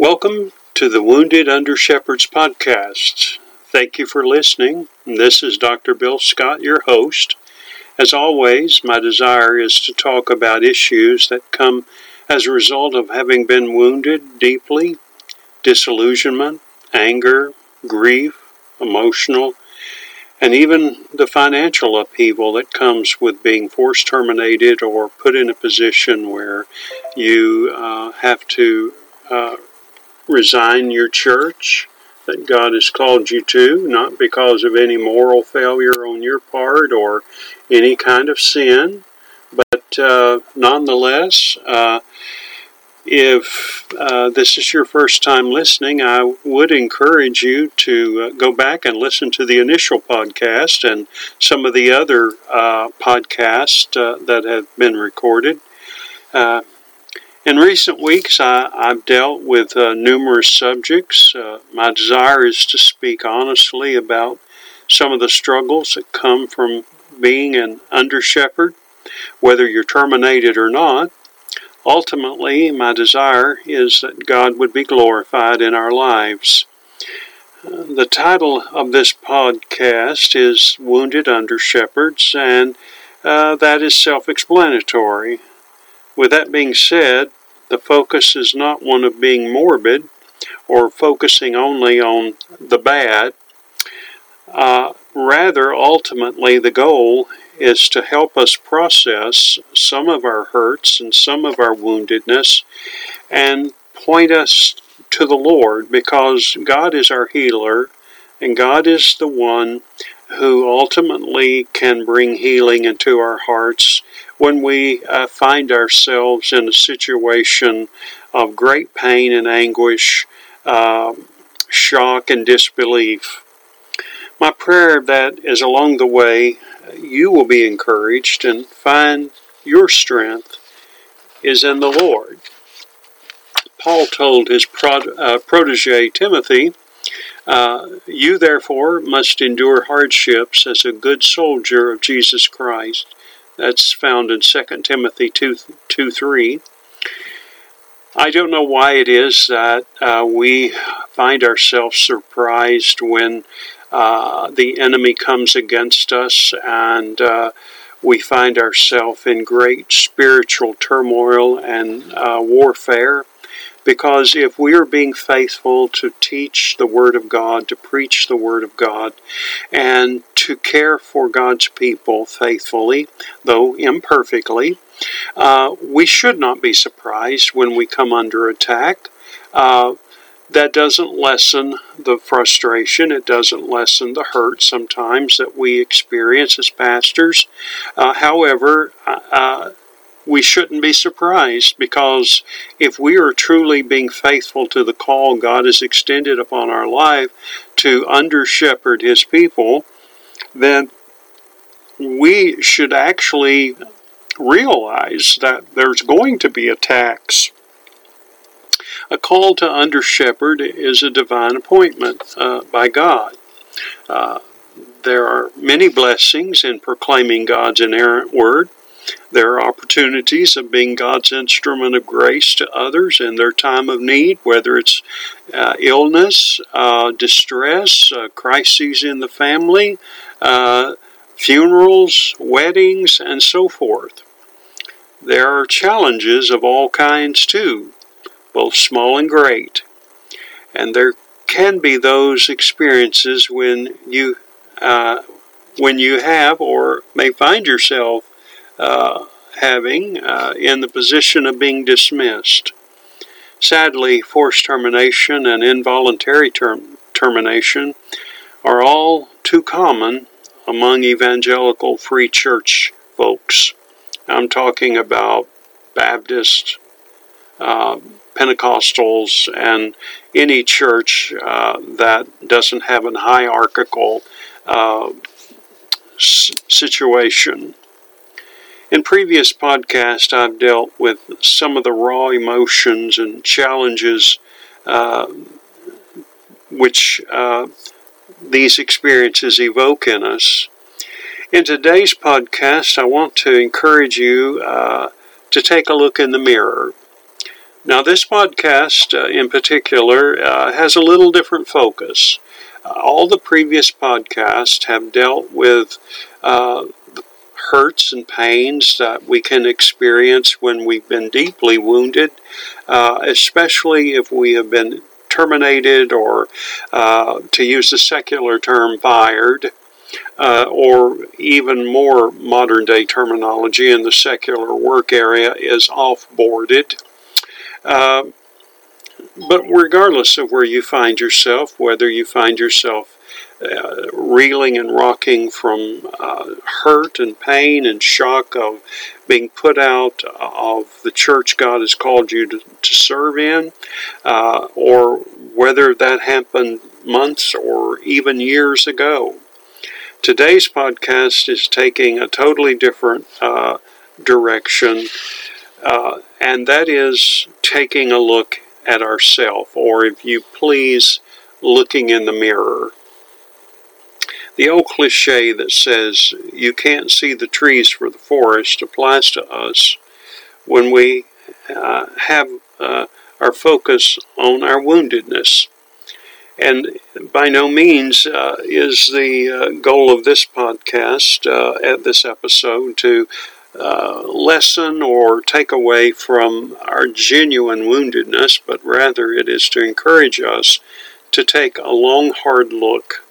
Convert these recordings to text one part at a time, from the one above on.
Welcome to the Wounded Under Shepherds podcast. Thank you for listening. This is Dr. Bill Scott, your host. As always, my desire is to talk about issues that come as a result of having been wounded deeply, disillusionment, anger, grief, emotional, and even the financial upheaval that comes with being forced terminated or put in a position where you uh, have to uh, resign your church that God has called you to, not because of any moral failure on your part or any kind of sin, but uh, nonetheless, uh, if uh, this is your first time listening, I would encourage you to uh, go back and listen to the initial podcast and some of the other uh, podcasts uh, that have been recorded. In recent weeks, I, have dealt with uh, numerous subjects. Uh, my desire is to speak honestly about some of the struggles that come from being an under shepherd, whether you're terminated or not. Ultimately, my desire is that God would be glorified in our lives. Uh, the title of this podcast is Wounded Under Shepherds, and uh, that is self explanatory. With that being said, the focus is not one of being morbid or focusing only on the bad. Uh, rather, ultimately, the goal is to help us process some of our hurts and some of our woundedness and point us to the Lord because God is our healer and God is the one who ultimately can bring healing into our hearts when we uh, find ourselves in a situation of great pain and anguish, uh, shock and disbelief. My prayer that is along the way you will be encouraged and find your strength is in the Lord. Paul told his uh, protege Timothy uh, you, therefore, must endure hardships as a good soldier of Jesus Christ. That's found in 2 Timothy 2, 2 3. I don't know why it is that uh, we find ourselves surprised when uh, the enemy comes against us and uh, we find ourselves in great spiritual turmoil and uh, warfare. Because if we are being faithful to teach the Word of God, to preach the Word of God, and to care for God's people faithfully, though imperfectly, uh, we should not be surprised when we come under attack. Uh, that doesn't lessen the frustration. It doesn't lessen the hurt sometimes that we experience as pastors. Uh, however, uh, we shouldn't be surprised because if we are truly being faithful to the call God has extended upon our life to under shepherd his people, then we should actually realize that there's going to be attacks. A call to under shepherd is a divine appointment uh, by God. Uh, there are many blessings in proclaiming God's inerrant word. There are opportunities of being God's instrument of grace to others in their time of need, whether it's uh, illness, uh, distress, uh, crises in the family, uh, funerals, weddings, and so forth. There are challenges of all kinds too, both small and great. And there can be those experiences when you uh, when you have or may find yourself uh, having uh, in the position of being dismissed. Sadly, forced termination and involuntary term- termination are all too common among evangelical free church folks. I'm talking about Baptists, uh, Pentecostals, and any church uh, that doesn't have an hierarchical uh, s- situation. In previous podcasts, I've dealt with some of the raw emotions and challenges uh, which uh, these experiences evoke in us. In today's podcast, I want to encourage you uh, to take a look in the mirror. Now, this podcast uh, in particular uh, has a little different focus. All the previous podcasts have dealt with uh, hurts and pains that we can experience when we've been deeply wounded, uh, especially if we have been terminated or, uh, to use the secular term, fired. Uh, or even more modern day terminology in the secular work area is off-boarded. Uh, but regardless of where you find yourself, whether you find yourself uh, reeling and rocking from uh, hurt and pain and shock of being put out of the church God has called you to, to serve in, uh, or whether that happened months or even years ago. Today's podcast is taking a totally different uh, direction, uh, and that is taking a look at ourself, or if you please, looking in the mirror. The old cliche that says you can't see the trees for the forest applies to us when we uh, have uh, our focus on our woundedness. And by no means uh, is the uh, goal of this podcast, uh, at this episode, to uh, lessen or take away from our genuine woundedness, but rather it is to encourage us to take a long, hard look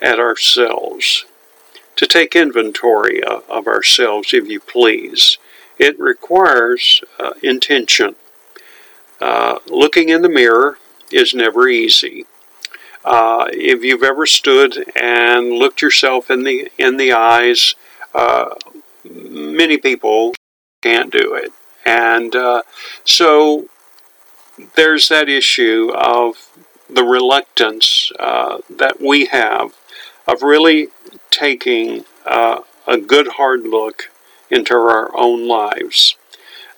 at ourselves, to take inventory of ourselves, if you please. It requires uh, intention. Uh, looking in the mirror is never easy. Uh, if you've ever stood and looked yourself in the in the eyes, uh, many people can't do it, and uh, so there's that issue of the reluctance uh, that we have of really taking uh, a good hard look into our own lives.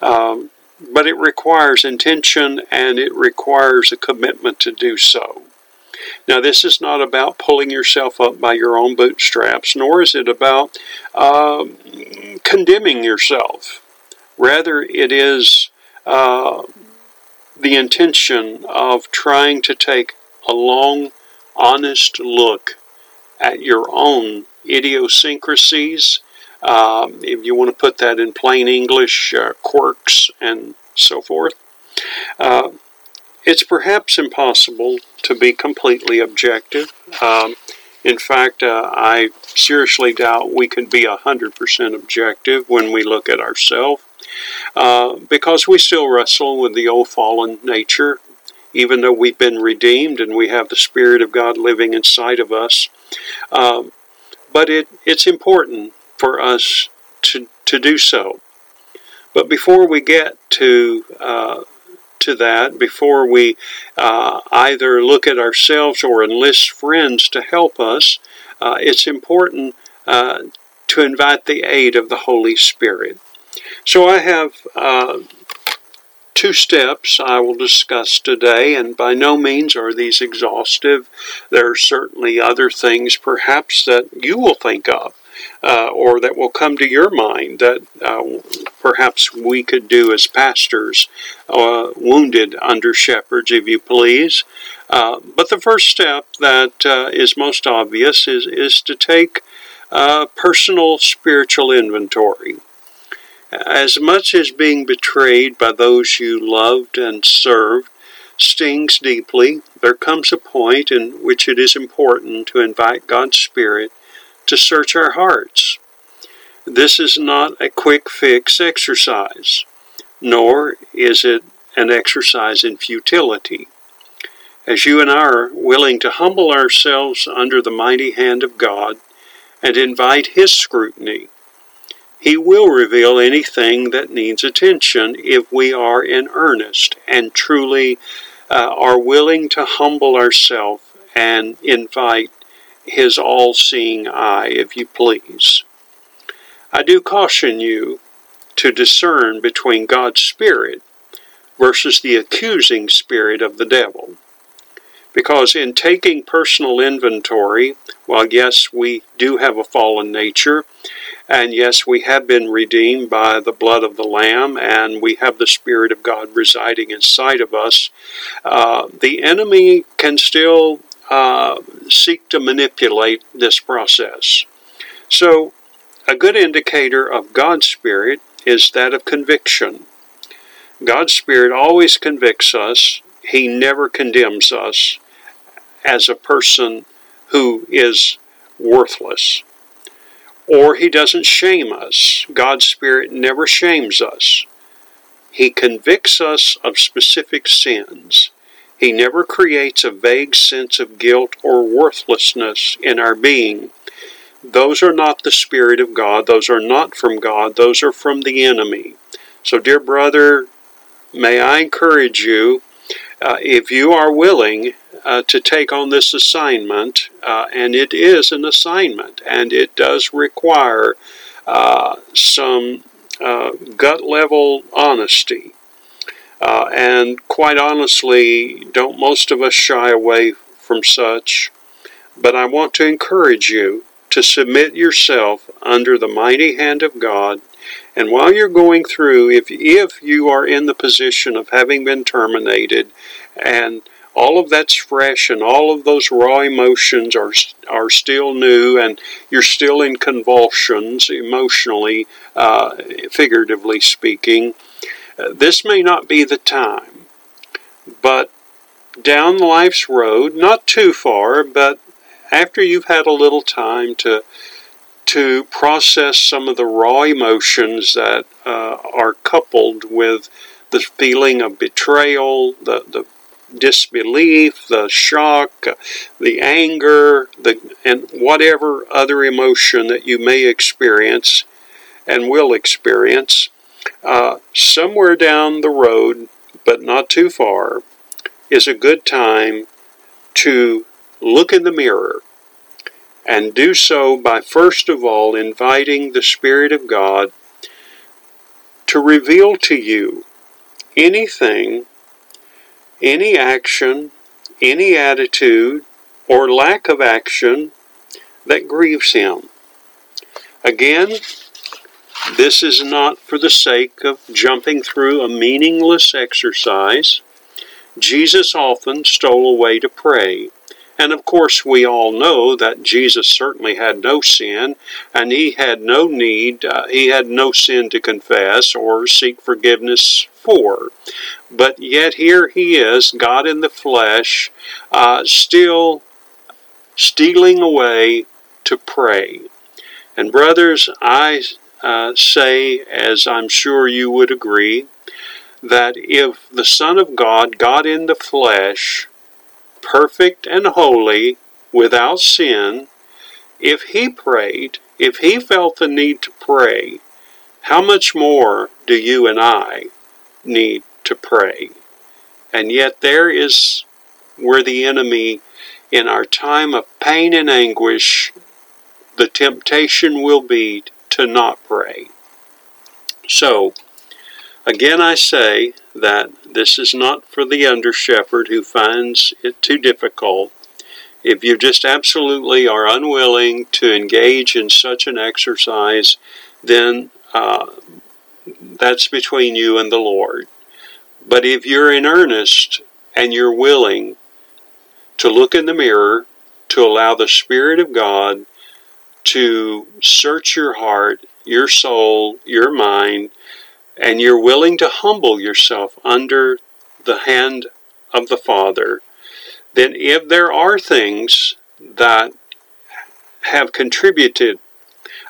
Um, but it requires intention and it requires a commitment to do so. Now, this is not about pulling yourself up by your own bootstraps, nor is it about uh, condemning yourself. Rather, it is uh, the intention of trying to take a long, honest look at your own idiosyncrasies, um, if you want to put that in plain English, uh, quirks and so forth. Uh, it's perhaps impossible to be completely objective. Um, in fact, uh, I seriously doubt we can be 100% objective when we look at ourselves uh, because we still wrestle with the old fallen nature even though we've been redeemed and we have the Spirit of God living inside of us. Um, but it, it's important for us to, to do so. But before we get to uh, to that, before we uh, either look at ourselves or enlist friends to help us, uh, it's important uh, to invite the aid of the Holy Spirit. So I have uh, two steps I will discuss today, and by no means are these exhaustive. There are certainly other things perhaps that you will think of. Uh, or that will come to your mind that uh, perhaps we could do as pastors, uh, wounded under shepherds, if you please. Uh, but the first step that uh, is most obvious is, is to take uh, personal spiritual inventory. As much as being betrayed by those you loved and served stings deeply, there comes a point in which it is important to invite God's Spirit to search our hearts. This is not a quick fix exercise, nor is it an exercise in futility. As you and I are willing to humble ourselves under the mighty hand of God and invite His scrutiny, he will reveal anything that needs attention if we are in earnest and truly uh, are willing to humble ourselves and invite His all seeing eye, if you please. I do caution you to discern between God's Spirit versus the accusing spirit of the devil. Because in taking personal inventory, while yes, we do have a fallen nature, and yes, we have been redeemed by the blood of the Lamb, and we have the Spirit of God residing inside of us, uh, the enemy can still uh, seek to manipulate this process. So, a good indicator of God's Spirit is that of conviction. God's Spirit always convicts us, He never condemns us as a person who is worthless. Or He doesn't shame us. God's Spirit never shames us. He convicts us of specific sins. He never creates a vague sense of guilt or worthlessness in our being. Those are not the Spirit of God. Those are not from God. Those are from the enemy. So, dear brother, may I encourage you, uh, if you are willing uh, to take on this assignment, uh, and it is an assignment, and it does require uh, some uh, gut level honesty. And quite honestly, don't most of us shy away from such. But I want to encourage you to submit yourself under the mighty hand of God. And while you're going through, if, if you are in the position of having been terminated and all of that's fresh and all of those raw emotions are, are still new and you're still in convulsions emotionally, uh, figuratively speaking, uh, this may not be the time. But down life's road, not too far, but after you've had a little time to to process some of the raw emotions that uh, are coupled with the feeling of betrayal, the, the disbelief, the shock, the anger, the and whatever other emotion that you may experience and will experience, uh, somewhere down the road, but not too far, is a good time to look in the mirror and do so by first of all inviting the Spirit of God to reveal to you anything, any action, any attitude, or lack of action that grieves Him. Again, this is not for the sake of jumping through a meaningless exercise. Jesus often stole away to pray and of course, we all know that Jesus certainly had no sin, and he had no need, uh, he had no sin to confess or seek forgiveness for. But yet here he is, God in the flesh, uh, still stealing away to pray. And brothers, I uh, say, as I'm sure you would agree, that if the Son of God, God in the flesh, perfect and holy, without sin, if he prayed, if he felt the need to pray, how much more do you and I need to pray? And yet, there is where the enemy, in our time of pain and anguish, the temptation will be to not pray. So, again, I say that this is not for the under shepherd who finds it too difficult. If you just absolutely are unwilling to engage in such an exercise, then uh, that's between you and the Lord. But if you're in earnest and you're willing to look in the mirror, to allow the Spirit of God to search your heart, your soul, your mind, and you're willing to humble yourself under the hand of the Father, then if there are things that have contributed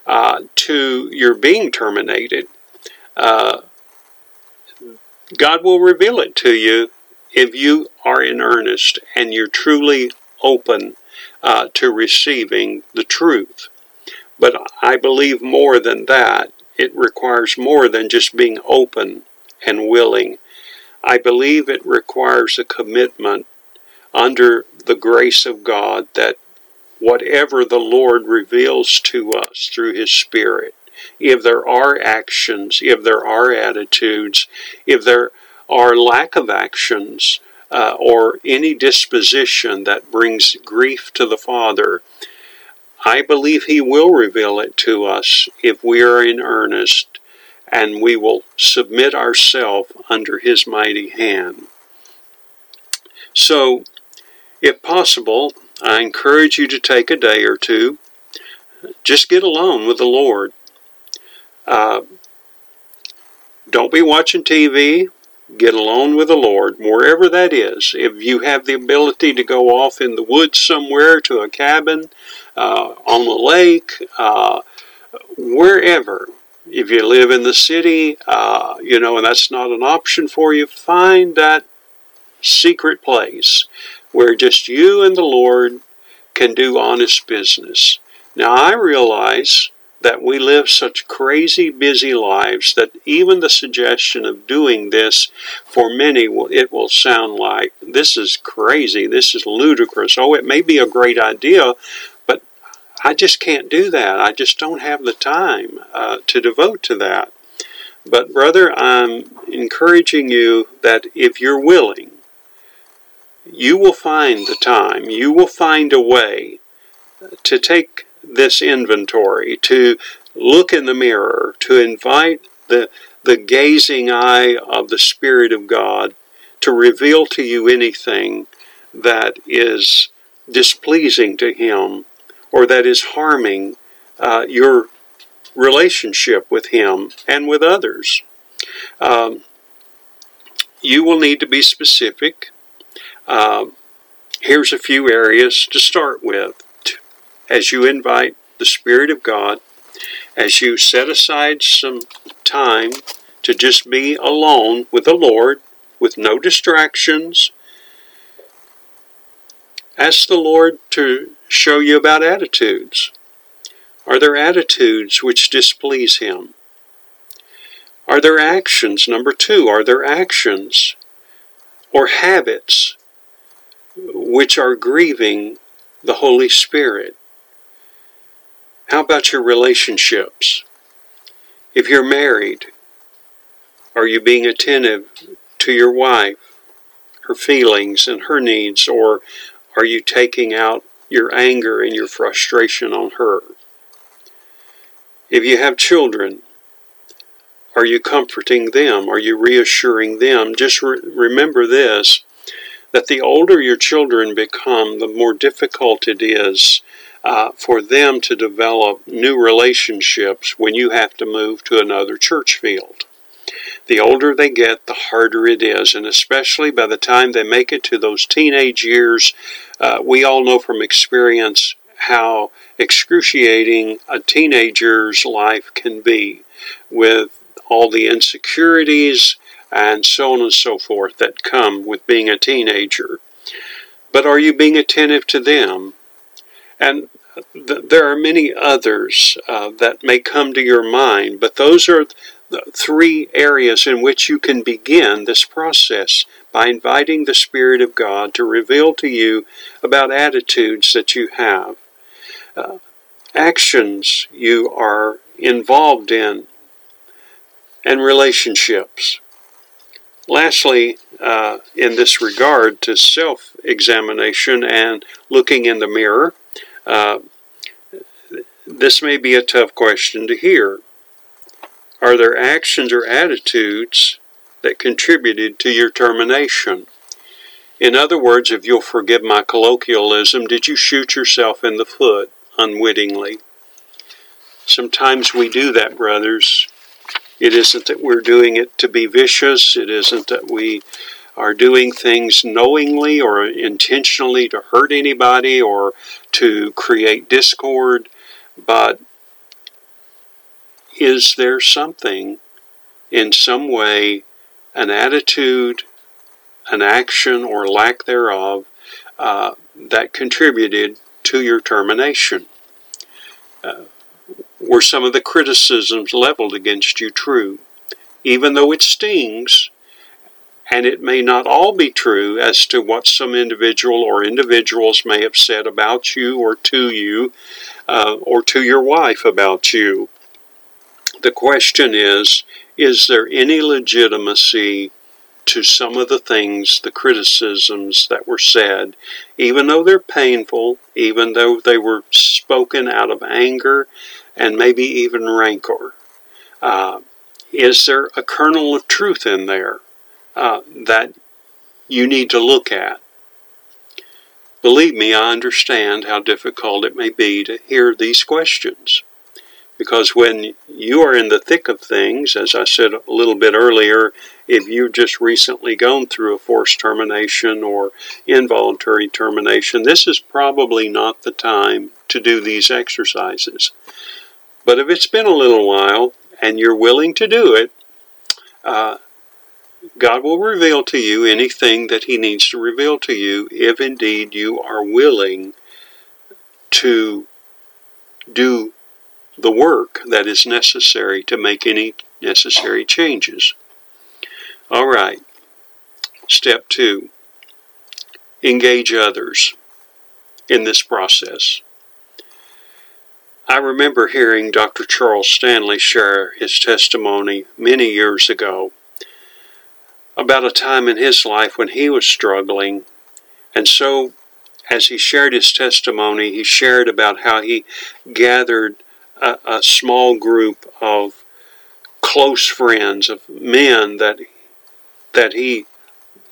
uh, to your being terminated, uh, God will reveal it to you if you are in earnest and you're truly open uh, to receiving the truth. But I believe more than that, it requires more than just being open and willing. I believe it requires a commitment under the grace of God that whatever the Lord reveals to us through His Spirit, if there are actions, if there are attitudes, if there are lack of actions uh, or any disposition that brings grief to the Father, I believe He will reveal it to us if we are in earnest and we will submit ourselves under His mighty hand. So, if possible, I encourage you to take a day or two. Just get alone with the Lord. Uh, don't be watching TV. Get alone with the Lord, wherever that is. If you have the ability to go off in the woods somewhere to a cabin, on the lake, uh, wherever. If you live in the city, uh, you know, and that's not an option for you, find that secret place where just you and the Lord can do honest business. Now, I realize that we live such crazy busy lives that even the suggestion of doing this for many it will sound like this is crazy this is ludicrous oh it may be a great idea i just can't do that. I just don't have the time uh, to devote to that. But brother i'm encouraging you that if you're willing you will find the time, you will find a way to take this inventory, to look in the mirror, to invite the, the gazing eye of the Spirit of God to reveal to you anything that is displeasing to Him or that is harming uh, your relationship with Him and with others. Um, you will need to be specific. Um, here's a few areas to start with. As you invite the Spirit of God, as you set aside some time to just be alone with the Lord, with no distractions, ask the Lord to show you about attitudes. Are there attitudes which displease Him? Are there actions, number two, are there actions or habits which are grieving the Holy Spirit. How about your relationships? If you're married, are you being attentive to your wife, her feelings and her needs, or are you taking out your anger and your frustration on her? If you have children, are you comforting them? Are you reassuring them? Just re- remember this that the older your children become, the more difficult it is uh, for them to develop new relationships when you have to move to another church field. The older they get, the harder it is, and especially by the time they make it to those teenage years, uh, we all know from experience how excruciating a teenager's life can be with all the insecurities and so on and so forth that come with being a teenager. But are you being attentive to them? And th- there are many others uh, that may come to your mind, but those are the three areas in which you can begin this process by inviting the Spirit of God to reveal to you about attitudes that you have, uh, actions you are involved in, and relationships. Lastly, uh, in this regard to self examination and looking in the mirror, uh, this may be a tough question to hear. Are there actions or attitudes that contributed to your termination? In other words, if you'll forgive my colloquialism, did you shoot yourself in the foot unwittingly? Sometimes we do that, brothers. It isn't that we're doing it to be vicious. It isn't that we are doing things knowingly or intentionally to hurt anybody or to create discord. But is there something in some way, an attitude, an action, or lack thereof, uh, that contributed to your termination? Uh, were some of the criticisms leveled against you true? Even though it stings, and it may not all be true as to what some individual or individuals may have said about you or to you uh, or to your wife about you. The question is is there any legitimacy to some of the things, the criticisms that were said, even though they're painful, even though they were spoken out of anger and maybe even rancor. Uh, is there a kernel of truth in there uh, that you need to look at? Believe me, I understand how difficult it may be to hear these questions. Because when you are in the thick of things, as I said a little bit earlier, if you've just recently gone through a forced termination or involuntary termination, this is probably not the time to do these exercises. But if it's been a little while and you're willing to do it, uh, God will reveal to you anything that He needs to reveal to you if indeed you are willing to do the work that is necessary to make any necessary changes. All right. Step two engage others in this process. I remember hearing Dr. Charles Stanley share his testimony many years ago about a time in his life when he was struggling. And so, as he shared his testimony, he shared about how he gathered a, a small group of close friends, of men that that he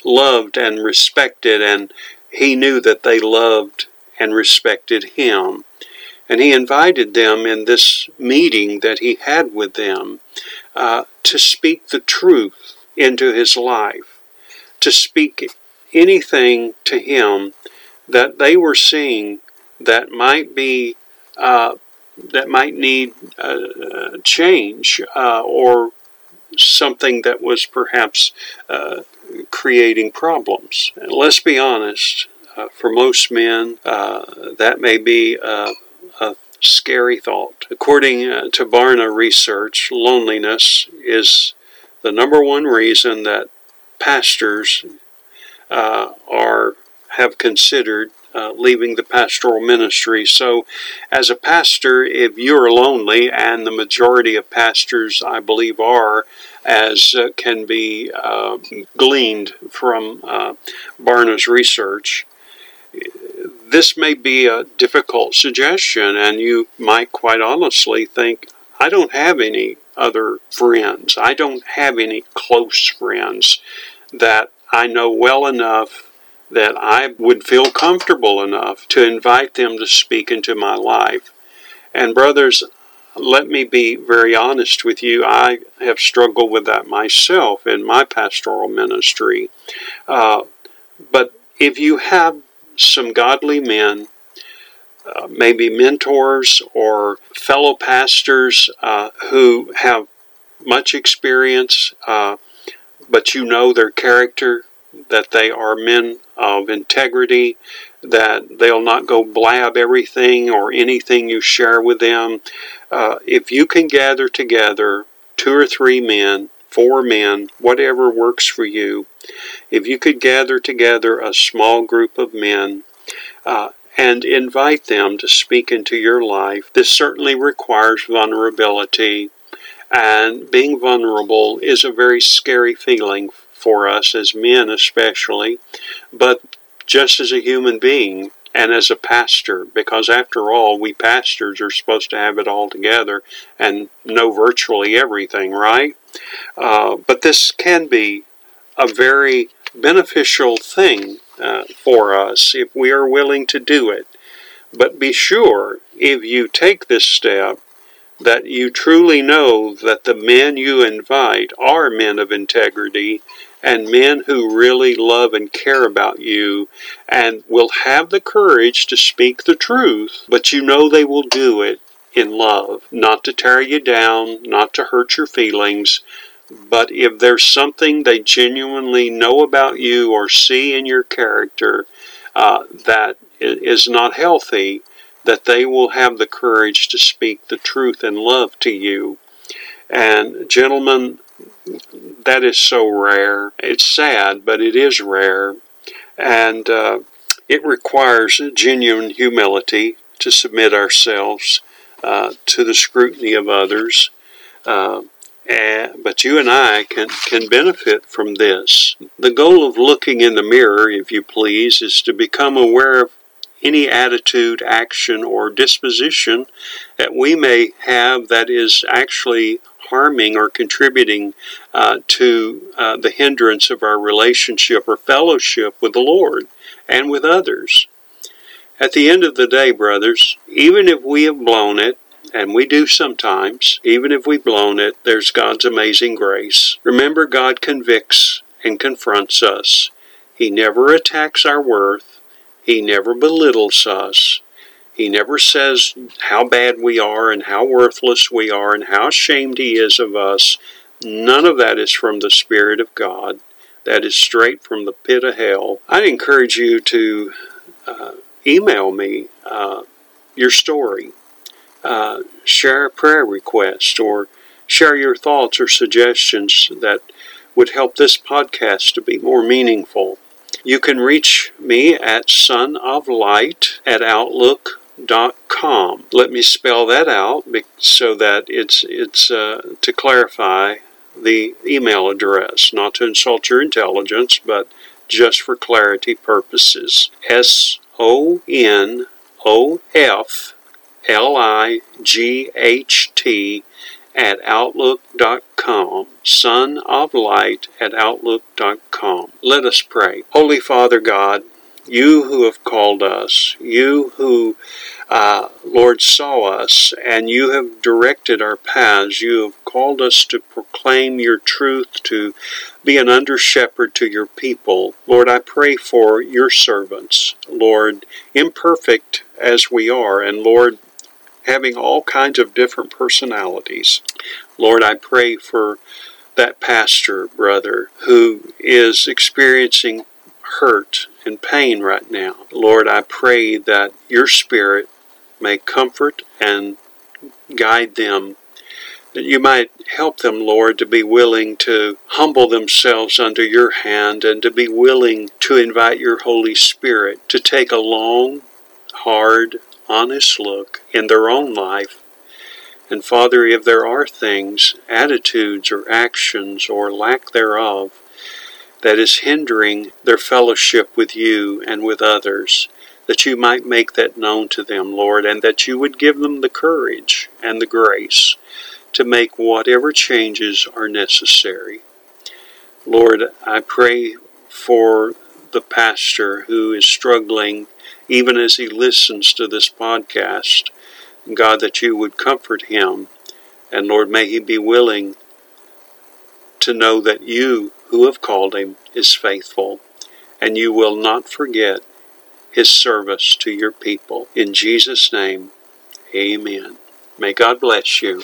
loved and respected, and he knew that they loved and respected him. And he invited them in this meeting that he had with them uh, to speak the truth into his life, to speak anything to him that they were seeing that might be uh, that might need uh, change uh, or something that was perhaps uh, creating problems. And let's be honest, uh, for most men, uh, that may be a, a, scary thought. According uh, to Barna research, loneliness is the number one reason that pastors are have considered uh, leaving the pastoral ministry. So, as a pastor, if you're lonely, and the majority of pastors, I believe, are, as uh, can be uh, gleaned from uh, Barna's research, this may be a difficult suggestion, and you might quite honestly think, I don't have any other friends. I don't have any close friends that I know well enough that I would feel comfortable enough to invite them to speak into my life. And, brothers, let me be very honest with you. I have struggled with that myself in my pastoral ministry. Uh, but if you have some godly men, uh, maybe mentors or fellow pastors uh, who have much experience, uh, but you know their character, that they are men of integrity, that they'll not go blab everything or anything you share with them. Uh, if you can gather together two or three men, four men, whatever works for you, if you could gather together a small group of men uh, and invite them to speak into your life, this certainly requires vulnerability. And being vulnerable is a very scary feeling for us as men, especially, but just as a human being and as a pastor, because after all, we pastors are supposed to have it all together and know virtually everything, right? Uh, but this can be a very beneficial thing uh, for us if we are willing to do it. But be sure, if you take this step, that you truly know that the men you invite are men of integrity and men who really love and care about you and will have the courage to speak the truth, but you know they will do it in love, not to tear you down, not to hurt your feelings. But if there's something they genuinely know about you or see in your character uh, that is not healthy, that they will have the courage to speak the truth in love to you. And, gentlemen, that is so rare. It's sad, but it is rare. And uh, it requires genuine humility to submit ourselves uh, to the scrutiny of others. Uh, Uh, but you and I can, can benefit from this. The goal of looking in the mirror, if you please, is to become aware of any attitude, action, or disposition that we may have that is actually harming or contributing uh, to uh, the hindrance of our relationship or fellowship with the Lord and with others. At the end of the day, brothers, even if we have blown it, and we do sometimes, even if we've blown it, there's God's amazing grace. Remember, God convicts and confronts us. He never attacks our worth. He never belittles us. He never says how bad we are and how worthless we are and how ashamed he is of us. None of that is from the Spirit of God. That is straight from the pit of hell. I encourage you to uh, email me uh, your story, uh, share a prayer request, or share your thoughts or suggestions that would help this podcast to be more meaningful. You can reach me at sonoflight at outlook.com. Let me spell that out so that it's, it's uh, to clarify the email address, not to insult your intelligence, but just for clarity purposes. S O N O F L I G H T at outlook.com, son of light at outlook.com. Let us pray. Holy Father God, you who have called us, you who, uh, Lord, saw us, and you have directed our paths. You have called us to proclaim your truth, to be an under shepherd to your people. Lord, I pray for your servants, Lord, imperfect as we are, and Lord, having all kinds of different personalities. Lord, I pray for that pastor brother who is experiencing hurt and pain right now. Lord, I pray that your spirit may comfort and guide them. That you might help them, Lord, to be willing to humble themselves under your hand and to be willing to invite your Holy Spirit to take a long, hard, honest look in their own life. And Father, if there are things, attitudes, or actions, or lack thereof, that is hindering their fellowship with you and with others, that you might make that known to them, Lord, and that you would give them the courage and the grace to make whatever changes are necessary. Lord, I pray for the pastor who is struggling even as he listens to this podcast. God, that you would comfort him. And Lord, may he be willing to know that you, who have called him, is faithful, and you will not forget his service to your people. In Jesus' name, amen. May God bless you.